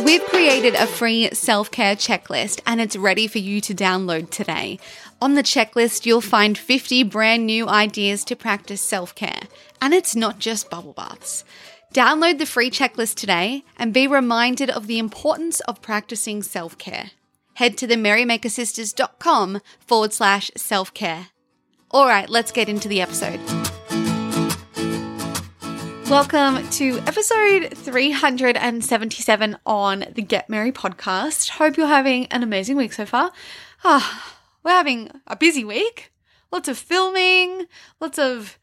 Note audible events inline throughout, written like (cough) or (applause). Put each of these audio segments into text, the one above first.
We've created a free self care checklist and it's ready for you to download today. On the checklist, you'll find 50 brand new ideas to practice self care. And it's not just bubble baths. Download the free checklist today and be reminded of the importance of practicing self care. Head to the merrymakersisters.com forward slash self care. All right, let's get into the episode. Welcome to episode 377 on the Get Merry podcast. Hope you're having an amazing week so far. Ah, we're having a busy week. Lots of filming, lots of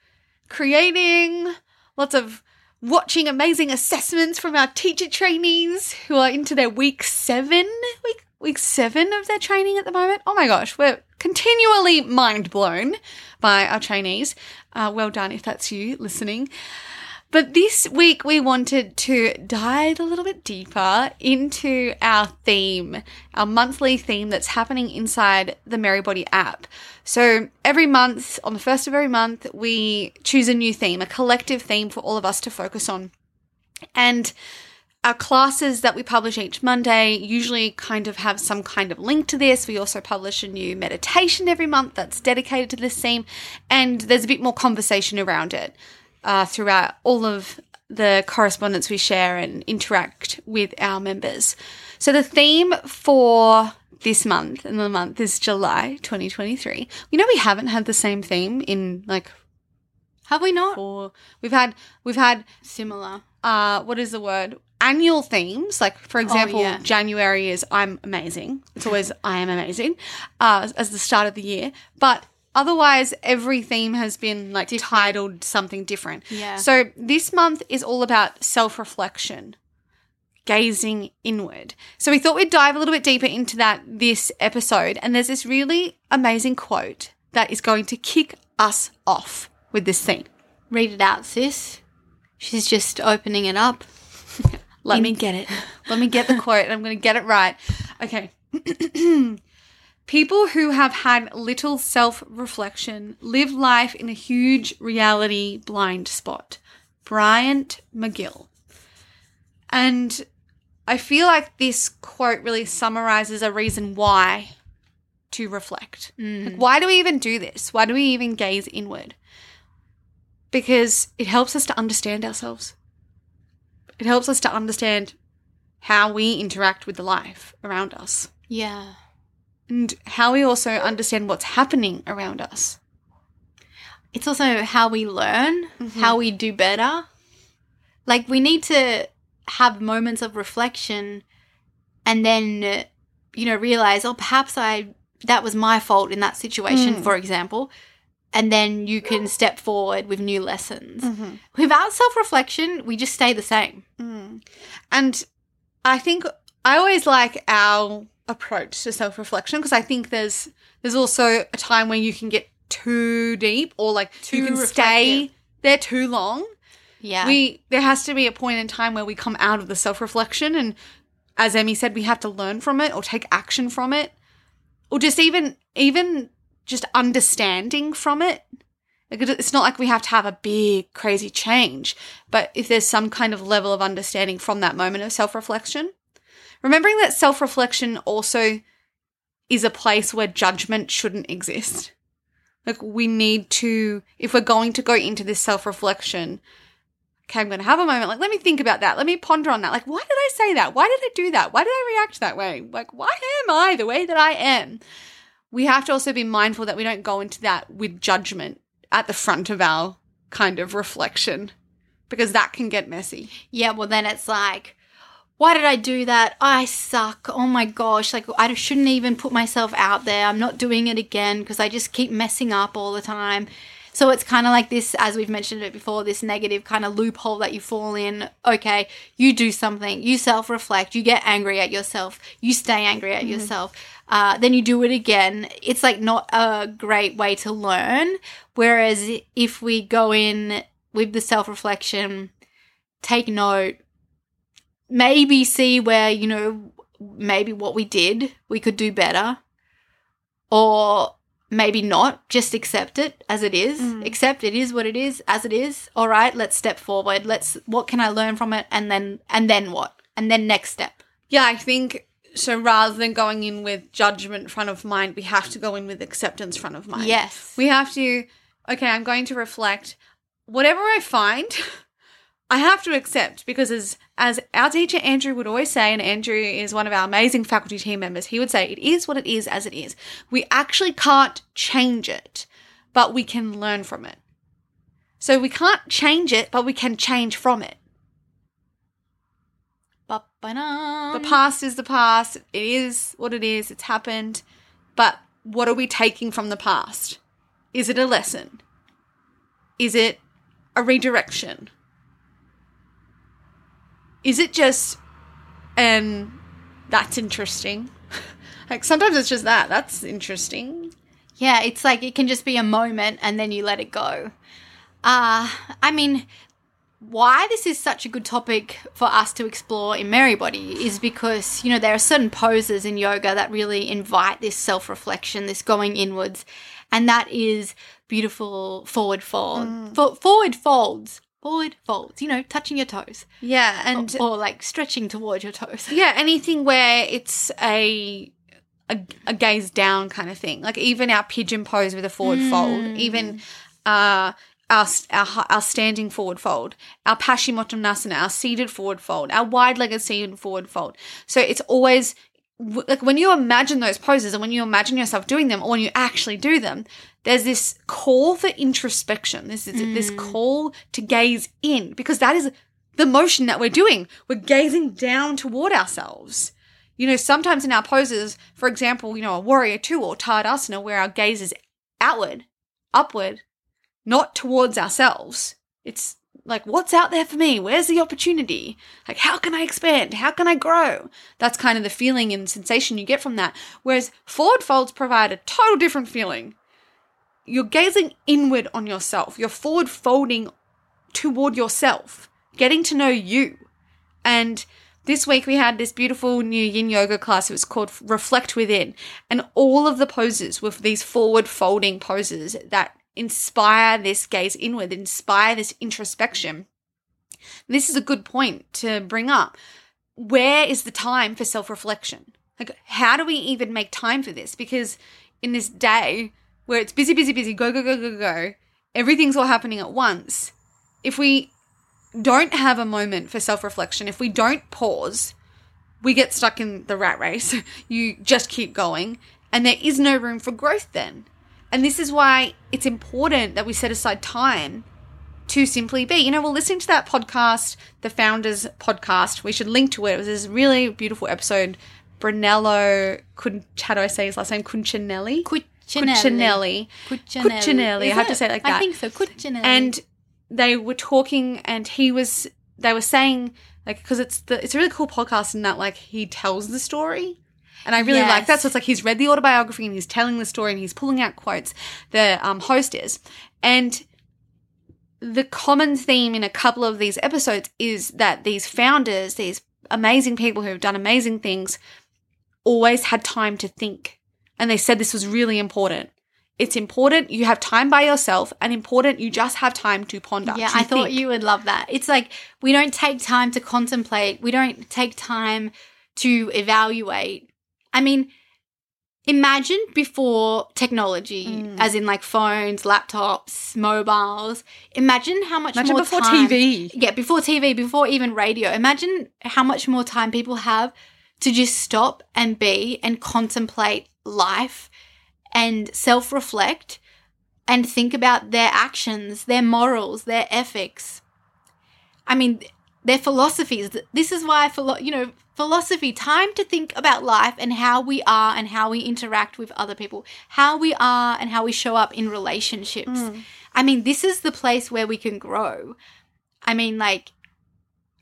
creating, lots of watching amazing assessments from our teacher trainees who are into their week seven, week week seven of their training at the moment. Oh my gosh, we're continually mind blown by our trainees. Uh, well done if that's you listening. But this week we wanted to dive a little bit deeper into our theme, our monthly theme that's happening inside the Merrybody app. So every month, on the first of every month, we choose a new theme, a collective theme for all of us to focus on. And our classes that we publish each Monday usually kind of have some kind of link to this. We also publish a new meditation every month that's dedicated to this theme, and there's a bit more conversation around it uh, throughout all of the correspondence we share and interact with our members. So the theme for this month, and the month is July 2023. You know, we haven't had the same theme in like Have we not? four. We've had we've had Similar. uh, what is the word? Annual themes, like for example, yeah. January is I'm amazing. It's always I am amazing, uh, as the start of the year. But otherwise, every theme has been like titled something different. Yeah. So this month is all about self reflection, gazing inward. So we thought we'd dive a little bit deeper into that this episode. And there's this really amazing quote that is going to kick us off with this theme. Read it out, sis. She's just opening it up. (laughs) Let In- me get it. (laughs) Let me get the quote and I'm going to get it right. Okay. (clears throat) People who have had little self reflection live life in a huge reality blind spot. Bryant McGill. And I feel like this quote really summarizes a reason why to reflect. Mm. Like, why do we even do this? Why do we even gaze inward? Because it helps us to understand ourselves. It helps us to understand how we interact with the life around us Yeah. And how we also understand what's happening around us. It's also how we learn, mm-hmm. how we do better. Like, we need to have moments of reflection and then, you know, realize, oh, perhaps I, that was my fault in that situation, mm. for example. And then you can step forward with new lessons. Mm-hmm. Without self reflection, we just stay the same. Mm. And I think I always like our approach to self-reflection because I think there's there's also a time when you can get too deep or like you Too can stay there too long. Yeah. We there has to be a point in time where we come out of the self-reflection and as Emmy said we have to learn from it or take action from it or just even even just understanding from it. Like it- it's not like we have to have a big crazy change, but if there's some kind of level of understanding from that moment of self-reflection, remembering that self-reflection also is a place where judgment shouldn't exist. Like we need to if we're going to go into this self-reflection, okay, I'm going to have a moment. Like, let me think about that. Let me ponder on that. Like, why did I say that? Why did I do that? Why did I react that way? Like, why am I the way that I am? We have to also be mindful that we don't go into that with judgment at the front of our kind of reflection because that can get messy. Yeah, well, then it's like, why did I do that? I suck. Oh my gosh. Like, I shouldn't even put myself out there. I'm not doing it again because I just keep messing up all the time. So it's kind of like this, as we've mentioned it before, this negative kind of loophole that you fall in. Okay, you do something, you self reflect, you get angry at yourself, you stay angry at yourself, uh, then you do it again. It's like not a great way to learn. Whereas if we go in with the self reflection, take note, maybe see where, you know, maybe what we did, we could do better. Or maybe not, just accept it as it is. Mm. Accept it is what it is, as it is. All right, let's step forward. Let's what can I learn from it and then and then what? And then next step. Yeah, I think so. Rather than going in with judgment front of mind, we have to go in with acceptance front of mind. Yes. We have to, okay, I'm going to reflect. Whatever I find, (laughs) I have to accept because as as our teacher Andrew would always say, and Andrew is one of our amazing faculty team members, he would say, it is what it is as it is. We actually can't change it, but we can learn from it. So we can't change it, but we can change from it. The past is the past. It is what it is. It's happened. But what are we taking from the past? Is it a lesson? Is it a redirection? Is it just, and that's interesting? (laughs) like sometimes it's just that. That's interesting. Yeah, it's like it can just be a moment and then you let it go. Uh, I mean, why this is such a good topic for us to explore in Merrybody is because, you know, there are certain poses in yoga that really invite this self reflection, this going inwards, and that is beautiful forward fold. For, forward folds. Forward folds, you know, touching your toes. Yeah. And or like stretching towards your toes. (laughs) Yeah, anything where it's a, a a gaze down kind of thing. Like even our pigeon pose with a forward fold, even uh our, our our standing forward fold, our Paschimottanasana, our seated forward fold, our wide-legged seated forward fold. So it's always like when you imagine those poses and when you imagine yourself doing them or when you actually do them, there's this call for introspection. This is this mm. call to gaze in because that is the motion that we're doing. We're gazing down toward ourselves. You know, sometimes in our poses, for example, you know, a warrior two or Tadasana, where our gaze is outward, upward, not towards ourselves. It's like, what's out there for me? Where's the opportunity? Like, how can I expand? How can I grow? That's kind of the feeling and sensation you get from that. Whereas forward folds provide a total different feeling. You're gazing inward on yourself. You're forward folding toward yourself, getting to know you. And this week we had this beautiful new yin yoga class. It was called Reflect Within. And all of the poses were these forward folding poses that inspire this gaze inward, inspire this introspection. This is a good point to bring up. Where is the time for self reflection? Like, how do we even make time for this? Because in this day where it's busy, busy, busy, go, go, go, go, go, everything's all happening at once. If we don't have a moment for self reflection, if we don't pause, we get stuck in the rat race. (laughs) You just keep going, and there is no room for growth then. And this is why it's important that we set aside time to simply be. You know, we're listening to that podcast, the Founders podcast. We should link to it. It was this really beautiful episode. Brunello, Cun- how do I say his last name? Cucinelli? Cuccinelli. Cuccinelli. Cuccinelli. I have to say it like that. I think so. Cuccinelli. and they were talking and he was they were saying like because it's the it's a really cool podcast in that like he tells the story and i really like that so it's like he's read the autobiography and he's telling the story and he's pulling out quotes the um, host is and the common theme in a couple of these episodes is that these founders these amazing people who have done amazing things always had time to think and they said this was really important it's important you have time by yourself and important you just have time to ponder Yeah, to I thought you would love that. It's like we don't take time to contemplate. We don't take time to evaluate. I mean, imagine before technology, Mm. as in like phones, laptops, mobiles. Imagine how much Imagine more before time- TV. Yeah, before TV, before even radio. Imagine how much more time people have to just stop and be and contemplate life and self reflect and think about their actions, their morals, their ethics. I mean, their philosophies. This is why, you know, philosophy, time to think about life and how we are and how we interact with other people, how we are and how we show up in relationships. I mean, this is the place where we can grow. I mean, like,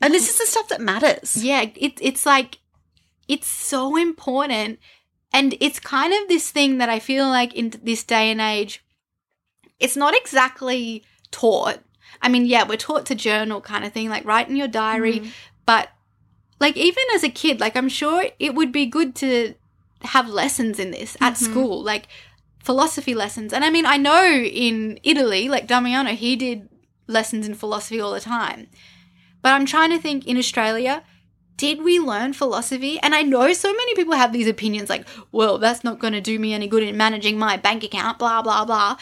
And this is the stuff that matters. yeah, it, it's like, it's so important. And it's kind of this thing that I feel like in this day and age, it's not exactly taught. I mean, yeah, we're taught to journal kind of thing, like write in your diary. Mhm. But like even as a kid, like I'm sure it would be good to have lessons in this at Mhm. school, like philosophy lessons. And I mean, I know in Italy, like Damiano, he did lessons in philosophy all the time. But I'm trying to think in Australia, did we learn philosophy? And I know so many people have these opinions like, well, that's not going to do me any good in managing my bank account, blah, blah, blah.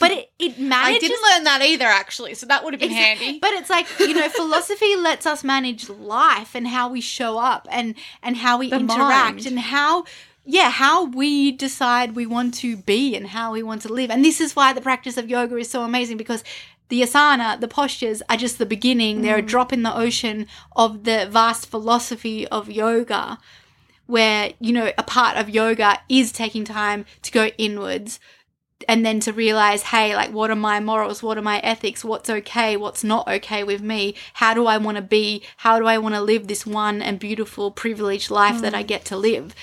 But it, it manages. I didn't learn that either, actually, so that would have been handy. But it's like you know, (laughs) philosophy lets us manage life and how we show up and and how we The interact mind. and how yeah how we decide we want to be and how we want to live. And this is why the practice of yoga is so amazing because the asana, the postures are just the beginning. They're a mm. drop in the ocean of the vast philosophy of yoga. Where, you know, a part of yoga is taking time to go inwards, and then to realize, hey, like, what are my morals? What are my ethics? What's okay? What's not okay with me? How do I want to be? How do I want to live this one and beautiful, privileged life that I mm. get to live?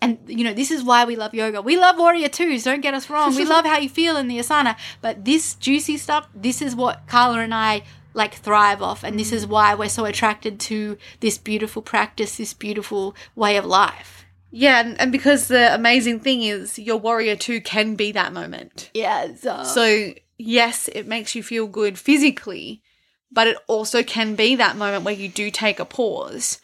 And, you know, this is why we love yoga. We love warrior twos, don't get us wrong. We (laughs) love how you feel in the asana. But this juicy stuff, this is what Carla and I like thrive off. And this is mm. why we're so attracted to this beautiful practice, this beautiful way of life. Yeah, and, and because the amazing thing is, your warrior two can be that moment. Yeah. Uh. So, So, yes, it makes you feel good physically, but it also can be that moment where you do take a pause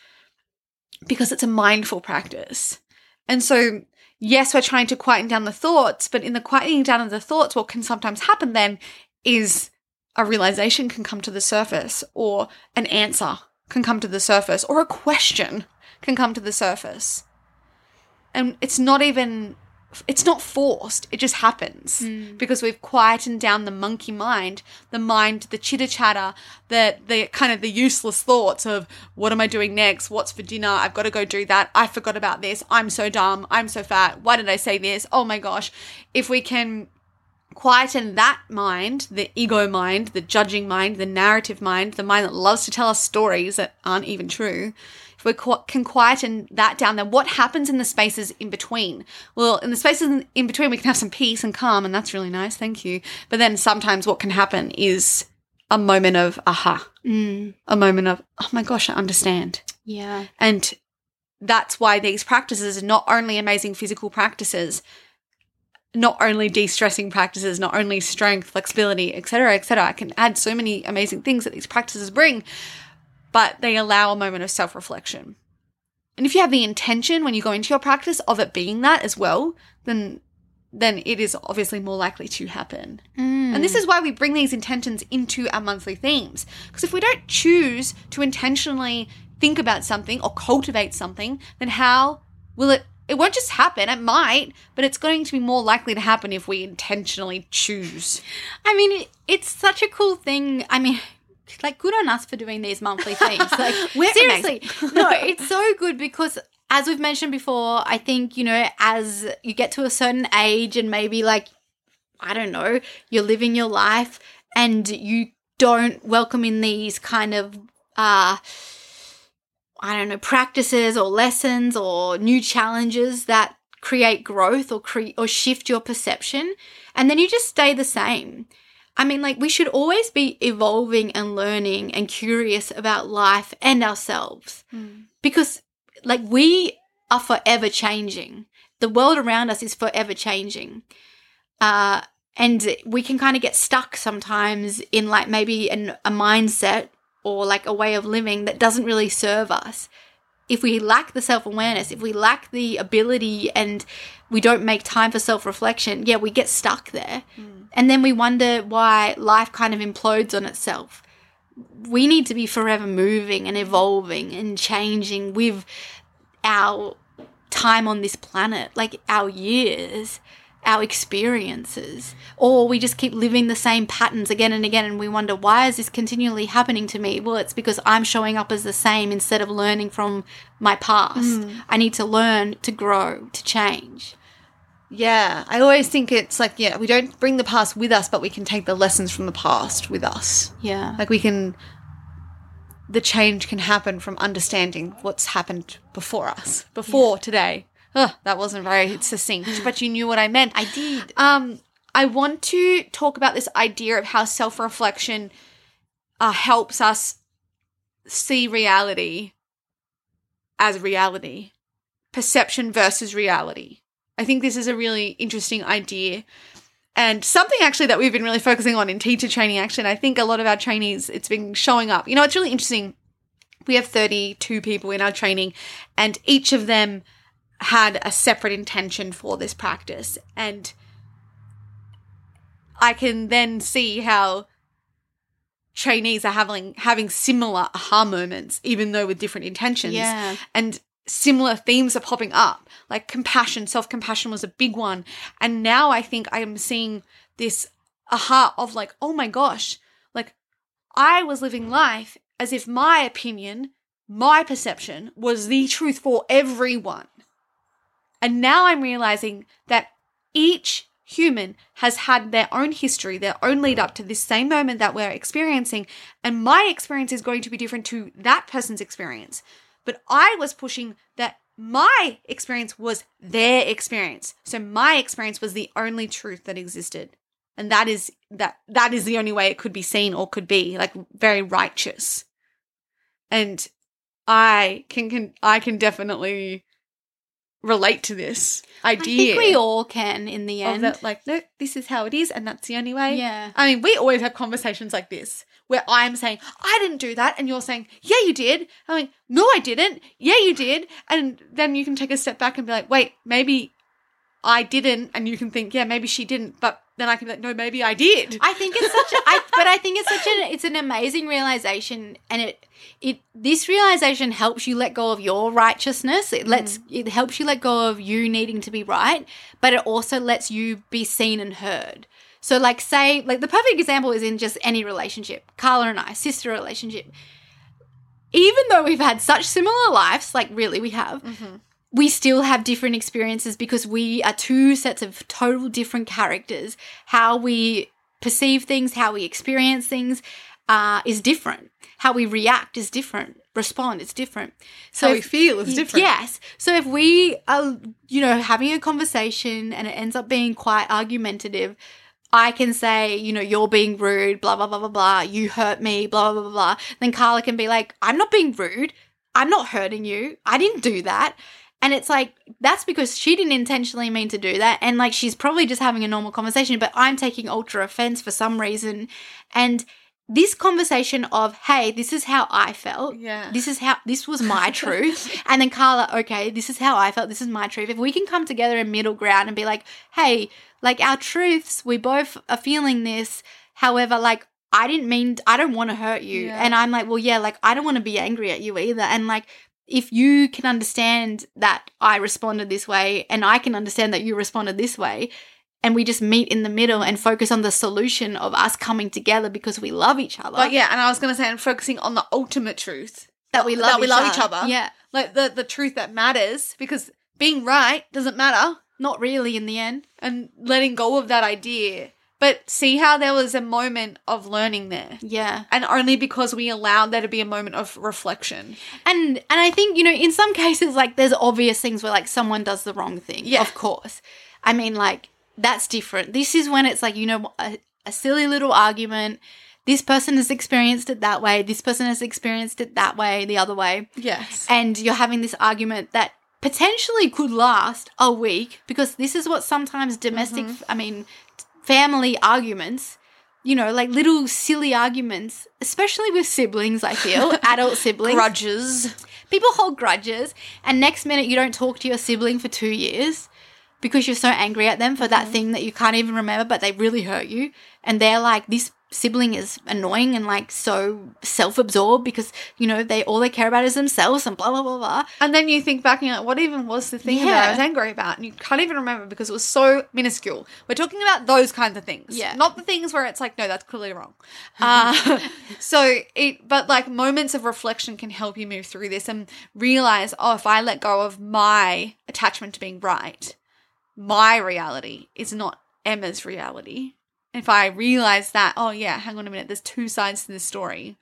because it's a mindful practice. And so, yes, we're trying to quieten down the thoughts, but in the quietening down of the thoughts, what can sometimes happen then is a realization can come to the surface, or an answer can come to the surface, or a question can come to the surface. And it's not even it's not forced it just happens. Hmm. Because we've quietened down the monkey mind the mind the chitter chatter the the kind of the useless thoughts of what am i doing next? What's for dinner? I've got to go do that. I forgot about this. I'm so dumb. I'm so fat. Why did i say this? Oh my gosh. If we can quieten that mind, the ego mind, the judging mind, the narrative mind, the mind that loves to tell us stories that aren't even true, we can quieten that down, then what happens in the spaces in between? Well, in the spaces in, between, we can have some peace and calm, and that's really nice. Thank you. But then sometimes what can happen is a moment of aha, Mm, a moment of, oh my gosh, I understand. yeah. And that's why these practices are not only amazing physical practices, not only de-stressing practices, not only strength, flexibility, etc., etc. I can add so many amazing things that these practices bring, but they allow a moment of self-reflection. And if you have the intention when you go into your practice of it being that as well, then then it is obviously more likely to happen. Mm. And this is why we bring these intentions into our monthly themes. Because if we don't choose to intentionally think about something or cultivate something, then how will it? It won't just happen. It might, but it's going to be more likely to happen if we intentionally choose. I mean, it's such a cool thing. I mean, like, good on us for doing these monthly (laughs) things. Like, seriously, no, (laughs) it's so good because, as we've mentioned before, I think you know, as you get to a certain age and maybe like, I don't know, you're living your life and you don't welcome in these kind of, uh, I don't know, practices or lessons or new challenges that create growth or create or shift your perception, and then you just stay the same. I mean, like, we should always be evolving and learning and curious about life and ourselves because, like, we are forever changing. The world around us is forever changing. Uh, and we can kind of get stuck sometimes in, like, maybe an, a mindset or like a way of living that doesn't really serve us. If we lack the self awareness, if we lack the ability and we don't make time for self reflection, yeah, we get stuck there. Mm. And then we wonder why life kind of implodes on itself. We need to be forever moving and evolving and changing with our time on this planet, like our years, our experiences. Or we just keep living the same patterns again and again and we wonder, why is this continually happening to me? Well, it's because I'm showing up as the same instead of learning from my past. Hmm. I need to learn to grow, to change. Yeah, I always think it's like, yeah, we don't bring the past with us, but we can take the lessons from the past with us. Yeah. Like we can, the change can happen from understanding what's happened before us, before today. Ugh, that wasn't very succinct, but you knew what I meant. I did. Um, I want to talk about this idea of how self reflection uh, helps us see reality as reality, perception versus reality. I think this is a really interesting idea. And something actually that we've been really focusing on in teacher training, actually, and I think a lot of our trainees, it's been showing up. You know, it's really interesting. We have 32 people in our training, and each of them had a separate intention for this practice. And I can then see how trainees are having having similar aha moments, even though with different intentions. Yeah. And similar themes are popping up. Like compassion, self-compassion was a big one. And now I think I am seeing this aha of like, oh my gosh, like I was living life as if my opinion, my perception was the truth for everyone. And now I'm realizing that each human has had their own history, their own lead up to this same moment that we're experiencing. And my experience is going to be different to that person's experience. But I was pushing that my experience was their experience. So my experience was the only truth that existed. And that is that that is the only way it could be seen or could be like very righteous. And I can, can I can definitely relate to this idea. I think we all can in the end. that, like, no, this is how it is, and that's the only way. Yeah. I mean, we always have conversations like this where I'm saying, I didn't do that, and you're saying, yeah, you did. I'm like, no, I didn't. Yeah, you did. And then you can take a step back and be like, wait, maybe I didn't, and you can think, yeah, maybe she didn't, but then I can be like, no, maybe I did. I think it's such a, I, but I think it's such an it's an amazing realization and it it this realization helps you let go of your righteousness. It lets mm. it helps you let go of you needing to be right, but it also lets you be seen and heard. So like say like the perfect example is in just any relationship. Carla and I, sister relationship. Even though we've had such similar lives, like really we have, mm-hmm. We still have different experiences because we are two sets of total different characters. How we perceive things, how we experience things uh, is different. How we react is different. Respond is different. So How we if- feel is different. Yes. So if we are, you know, having a conversation and it ends up being quite argumentative, I can say, you know, you're being rude, blah, blah, blah, blah, blah. You hurt me, blah, blah, blah, blah. Then Carla can be like, I'm not being rude. I'm not hurting you. I didn't do that. And it's like, that's because she didn't intentionally mean to do that. And like, she's probably just having a normal conversation, but I'm taking ultra offense for some reason. And this conversation of, hey, this is how I felt. Yeah. This is how, this was my (laughs) truth. and then Carla, okay, this is how I felt. This is my truth. If we can come together in middle ground and be like, hey, like our truths, we both are feeling this. However, like, I didn't mean, I don't want to hurt you. Yeah. And I'm like, well, yeah, like, I don't want to be angry at you either. And like, if you can understand that I responded this way and I can understand that you responded this way, and we just meet in the middle and focus on the solution of us coming together because we love each other. But yeah, and I was going to say, I'm focusing on the ultimate truth that we love, that we each love other. each other. Yeah, like the the truth that matters, because being right doesn't matter, not really in the end. and letting go of that idea. But see how there was a moment of learning there, Yeah. and only because we allowed there to be a moment of reflection. And and I think, you know, in some cases like there's obvious things where like someone does the wrong thing. Yeah. Of course. I mean like that's different. This is when it's like, you know, a, a silly little argument. This person has experienced it that way. This person has experienced it that way, the other way. Yes. and you're having this argument that potentially could last a week because this is what sometimes domestic mm-hmm. i mean family arguments you know like little silly arguments especially with siblings i feel (laughs) adult siblings Grudges. people hold grudges and next minute you don't talk to your sibling for 2 years because you're so angry at them for that mm-hmm. thing that you can't even remember but they really hurt you and they're like this sibling is annoying and like so self-absorbed because you know they all they care about is themselves and blah blah blah blah And then you think back and you're like, what even was the thing that I was angry about? And you can't even remember because it was so minuscule. We're talking about those kinds of things. Yeah. Not the things where it's like, no, that's clearly wrong. Uh, (laughs) so it, but like moments of reflection can help you move through this and realize, oh, if I let go of my attachment to being right, my reality is not Emma's reality. If I realize that, oh yeah, hang on a minute, there's two sides to this story.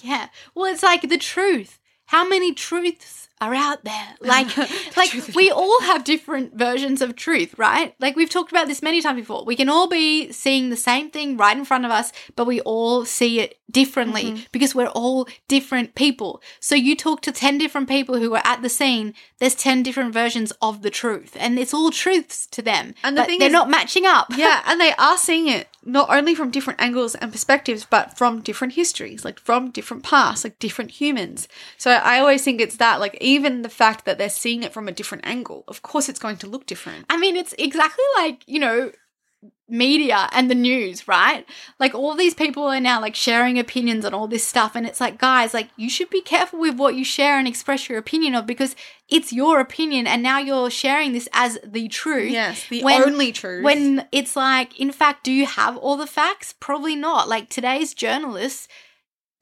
Yeah. Well, it's like the truth. How many truths are out there? (laughs) Like, like we all have different versions of truth, right? Like we've talked about this many times before. We can all be seeing the same thing right in front of us, but we all see it differently Mm-hmm. because we're all different people. So you talk to 10 different people who were at the scene, there's 10 different versions of the truth, and it's all truths to them. And the they're is- not matching up. yeah, (laughs) and they are seeing it not only from different angles and perspectives, but from different histories, like from different pasts, like different humans. So I always think it's that, like, even the fact that they're seeing it from a different angle, of course it's going to look different. I mean, it's exactly like, you know, media and the news, right? Like all these people are now like sharing opinions on all this stuff and it's like guys, like you should be careful with what you share and express your opinion of because it's your opinion and now you're sharing this as the truth. Yes, the When- only truth. When it's like, in fact, do you have all the facts? Probably not. Like today's journalists,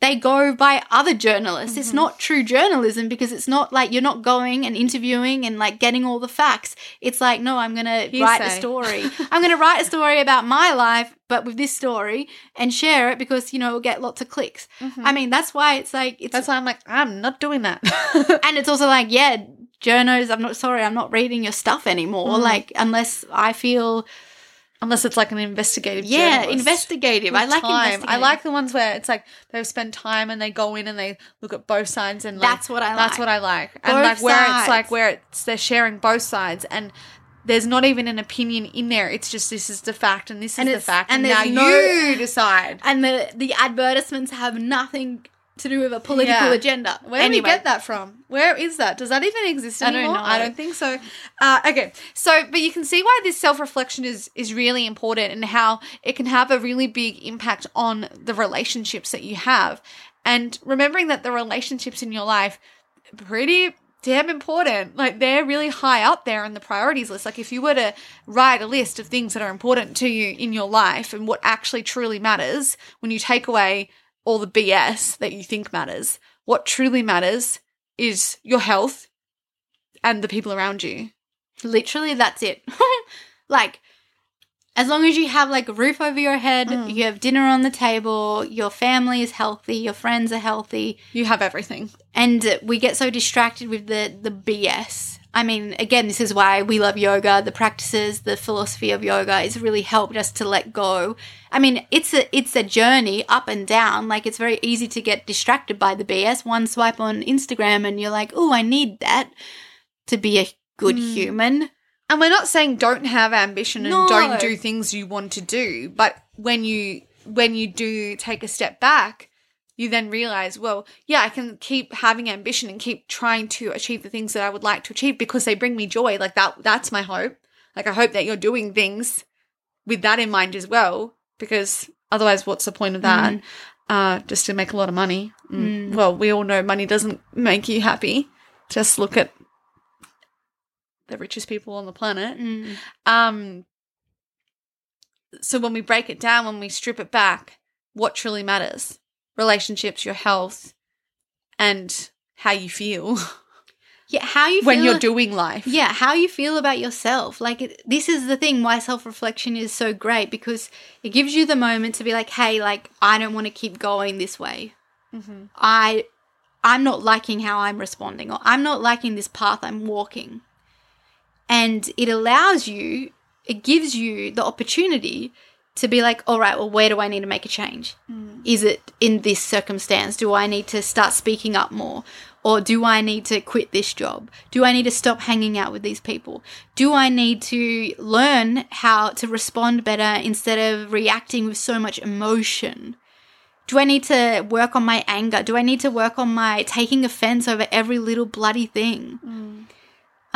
they go by other journalists. It's Mm-hmm. not true journalism because it's not like you're not going and interviewing and like getting all the facts. It's like, no, I'm going to write a story. (laughs) I'm going to write a story about my life, but with this story and share it because, you know, it'll get lots of clicks. I mean, that's why it's like, it's, Mm-hmm. That's why I'm like, I'm not doing that. (laughs) and it's also like, yeah, journos, I'm not sorry, I'm not reading your stuff anymore. Mm. Like, unless I feel, Unless it's like an investigative yeah, journalist. investigative. with I like time. investigative. I like the ones where it's like they spend time and they go in and they look at both sides and like, That's what I like. That's what I like. and Both like where it's like where it's they're sharing both sides and there's not even an opinion in there. It's just this is the fact and this is And the fact and and, now no- you decide. and the the advertisements have nothing to do with a political Yeah. agenda. Where do anyway, we get that from? Where is that? Does that even exist I don't anymore? know. I don't think so. Uh, okay, so but you can see why this self reflection is is really important and how it can have a really big impact on the relationships that you have, and remembering that the relationships in your life pretty damn important. Like they're really high up there on the priorities list. Like if you were to write a list of things that are important to you in your life and what actually truly matters, when you take away all the BS that you think matters, what truly matters is your health and the people around you. literally that's it. (laughs) like as long as you have like a roof over your head, Mm. you have dinner on the table, your family is healthy, your friends are healthy, You have everything. and we get so distracted with the the BS. I mean, again, this is why we love yoga. The practices, the philosophy of yoga has really helped us to let go. I mean, it's a it's a journey up and down. Like it's very easy to get distracted by the BS. One swipe on Instagram and you're like, "Oh, I need that to be a good Mm. human." And we're not saying don't have ambition and No. don't do things you want to do, but when you when you do take a step back, you then realize, well, yeah, I can keep having ambition and keep trying to achieve the things that I would like to achieve because they bring me joy. Like that that's my hope. Like I hope that you're doing things with that in mind as well because otherwise what's the point of that? Mm. Uh just to make a lot of money. Mm. Well, we all know money doesn't make you happy. Just look at the richest people on the planet. Mm. Um, so when we break it down, when we strip it back, what truly matters? Relationships, your health, and how you feel (laughs) Yeah, how you when you're doing life. Yeah, how you feel about yourself. Like it, this is the thing why self-reflection is so great because it gives you the moment to be like, "Hey, like I don't want to keep going this way. Mhm. I I'm not liking how I'm responding or I'm not liking this path I'm walking." And it allows you, it gives you the opportunity to be like, "All right, well, where do I need to make a change? Mm. Is it in this circumstance? Do I need to start speaking up more? Or do I need to quit this job? Do I need to stop hanging out with these people? Do I need to learn how to respond better instead of reacting with so much emotion? Do I need to work on my anger? Do I need to work on my taking offense over every little bloody thing? Mm.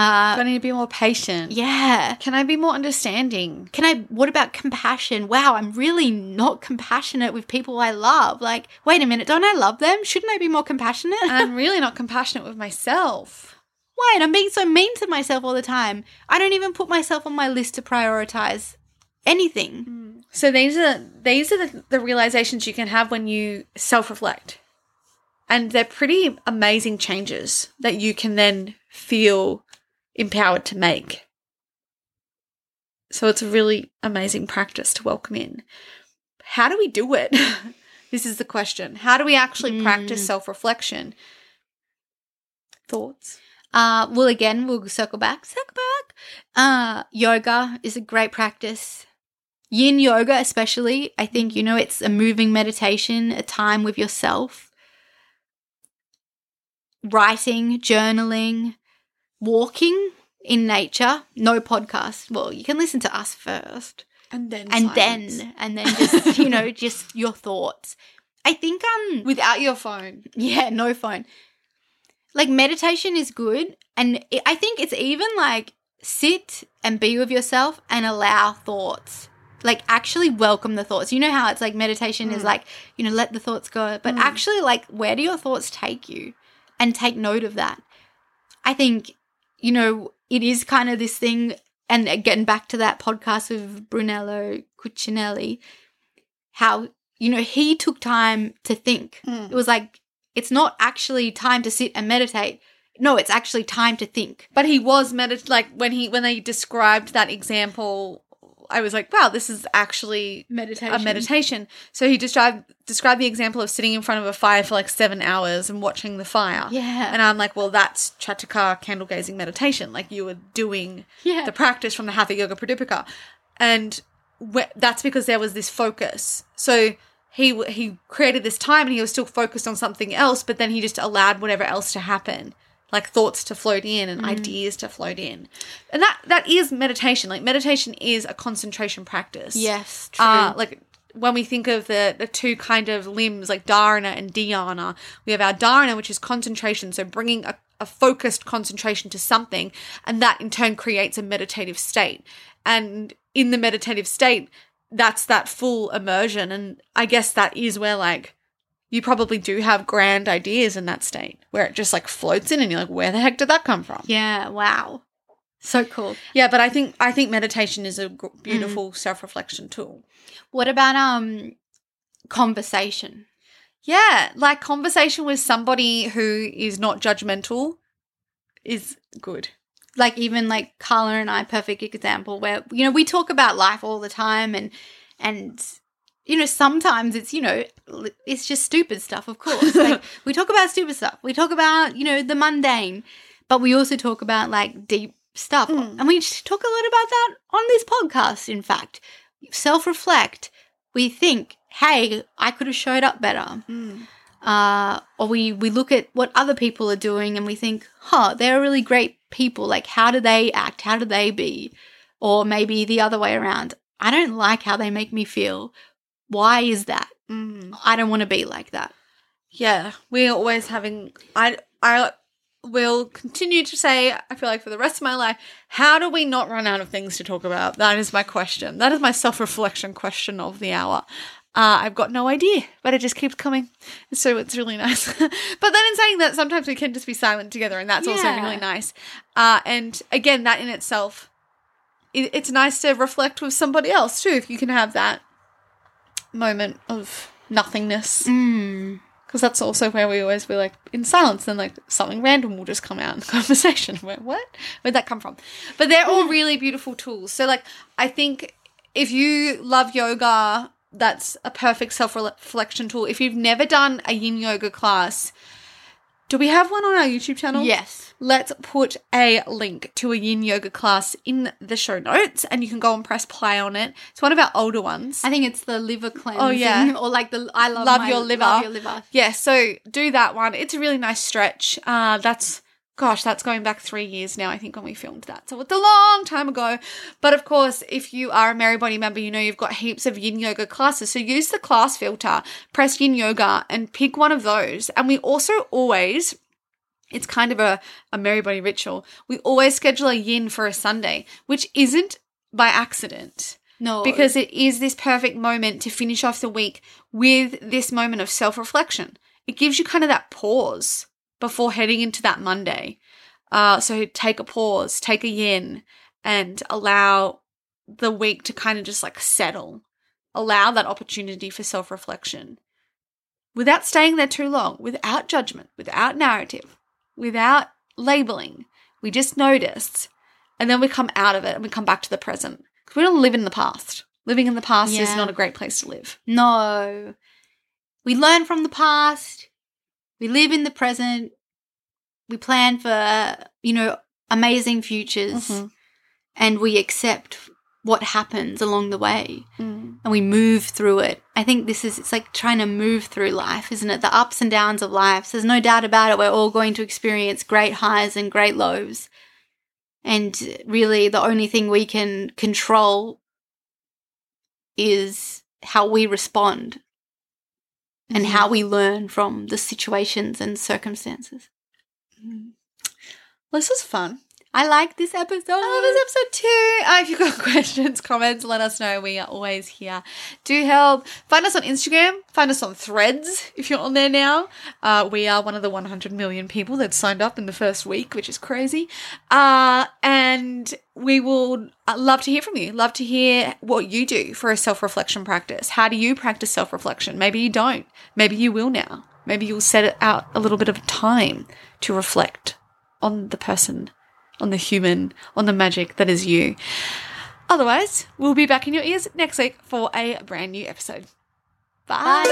Uh, Do I need to be more patient? yeah. Can I be more understanding? Can I, what about compassion? Wow, I'm really not compassionate with people I love. Like, wait a minute, don't I love them? Shouldn't I be more compassionate? I'm (laughs) really not compassionate with myself. Wait, I'm being so mean to myself all the time. I don't even put myself on my list to prioritize anything. So these are these are the, the realizations you can have when you self-reflect. And they're pretty amazing changes that you can then feel empowered to make. So it's a really amazing practice to welcome in. How do we do it? (laughs) this is the question. How do we actually practice Mm. self reflection? Thoughts? Uh, well, again, we'll circle back. Circle back. Uh, yoga is a great practice. Yin yoga, especially, I think, you know, it's a moving meditation, a time with yourself. Writing, journaling, walking in nature, no podcast. Well, you can listen to us first And then and silence. then, and then just, (laughs) you know, just your thoughts. I think, um, without your phone. yeah, no phone. Like meditation is good, and it, I think it's even like sit and be with yourself and allow thoughts. Like actually welcome the thoughts. You know how it's like meditation is Mm. like, you know, let the thoughts go, but Mm. actually like where do your thoughts take you? And take note of that. I think you know, it is kind of this thing and getting back to that podcast with Brunello Cucinelli, how you know, he took time to think. Mm. It was like it's not actually time to sit and meditate. No, it's actually time to think. But he was medit like when he when they described that example, I was like, wow, this is actually Meditation. a meditation. So he described described the example of sitting in front of a fire for like seven hours and watching the fire. Yeah. And I'm like, well, that's Chaturanga candle gazing meditation. Like you were doing yeah. the practice from the Hatha Yoga Pradipika, and wh- that's because there was this focus. So he he created this time, and he was still focused on something else, but then he just allowed whatever else to happen, like thoughts to float in and ideas to float in, and that that is meditation. Like meditation is a concentration practice. yes. True. Uh, like when we think of the, the two kind of limbs, like dharana and dhyana, we have our dharana, which is concentration, so bringing a, a focused concentration to something, and that in turn creates a meditative state. And in the meditative state, that's that full immersion. And I guess that is where, like, you probably do have grand ideas in that state where it just like floats in and you're like, where the heck did that come from? yeah. Wow. So cool. Yeah, but I think I think meditation is a gr- beautiful self-reflection tool. What about um conversation? Yeah, like conversation with somebody who is not judgmental is good. like even like Carla and I, perfect example where you know we talk about life all the time and and you know sometimes it's you know it's just stupid stuff. Of course, like (laughs) we talk about stupid stuff. We talk about you know the mundane, but we also talk about like deep stuff, Mm. and we talk a lot about that on this podcast. In fact, self reflect. We think, hey, I could have showed up better uh, or we we look at what other people are doing and we think, huh, they're really great people. Like, how do they act? How do they be? Or maybe the other way around. I don't like how they make me feel. Why is that? Mm. I don't want to be like that. Yeah, we're always having. I I will continue to say. I feel like for the rest of my life, how do we not run out of things to talk about? That is my question. That is my self reflection question of the hour. Uh, I've got no idea, but it just keeps coming. So it's really (laughs) nice. but then in saying that, sometimes we can just be silent together, and that's also really nice. Uh, and again, that in itself, it, it's nice to reflect with somebody else too. If you can have that moment of nothingness. Mm. because that's also where we always be like in silence and like something random will just come out in (laughs) conversation. Where what? Where'd that come from? But they're all really beautiful tools. So like i think if you love yoga that's a perfect self-reflection tool. If you've never done a yin yoga class do we have one on our youtube channel Yes. Let's put a link to a yin yoga class in the show notes and you can go and press play on it. It's one of our older ones. I think it's the liver cleansing. Oh, yeah. (laughs) Or like the I love, Love my- your liver. Love your liver. Yeah, so do that one. It's a really nice stretch. Uh, that's, gosh, that's going back three years now, I think, when we filmed that. So it's a long time ago. But of course, if you are a MerryBody member, you know you've got heaps of yin yoga classes. So use the class filter, press yin yoga, and pick one of those. And we also always. It's kind of a, a MerryBody ritual. We always schedule a yin for a Sunday, which isn't by accident No. because it is this perfect moment to finish off the week with this moment of self reflection. It gives you kind of that pause before heading into that Monday. Uh, so take a pause, take a yin, and allow the week to kind of just like settle. Allow that opportunity for self reflection without staying there too long, without judgment, without narrative, without labeling. We just notice and then we come out of it and we come back to the present We don't live in the past. Living in the past is not a great place to live. No. We learn from the past. We live in the present. We plan for, you know, amazing futures. Mhm. And we accept what happens along the way. Mm. And we move through it. I think this is, it's like trying to move through life, isn't it? The ups and downs of life. So There's no doubt about it. We're all going to experience great highs and great lows. And really, the only thing we can control is how we respond and Mhm. how we learn from the situations and circumstances. This was fun. I like this episode. I love this episode too. Uh, if you've got (laughs) questions, comments, let us know. We are always here. Do help. Find us on Instagram. Find us on Threads if you're on there now. Uh, we are one of the 100 million people that signed up in the first week, which is crazy. Uh, and we will uh, love to hear from you. Love to hear what you do for a self reflection practice. How do you practice self reflection? Maybe you don't. Maybe you will now. Maybe you'll set out a little bit of time to reflect on the person on the human, on the magic that is you. Otherwise, we'll be back in your ears next week for a brand new episode. Bye.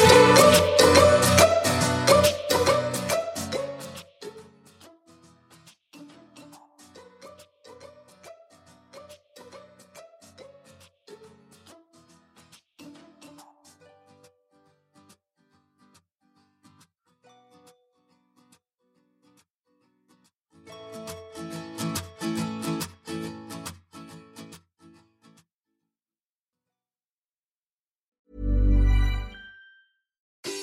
Bye.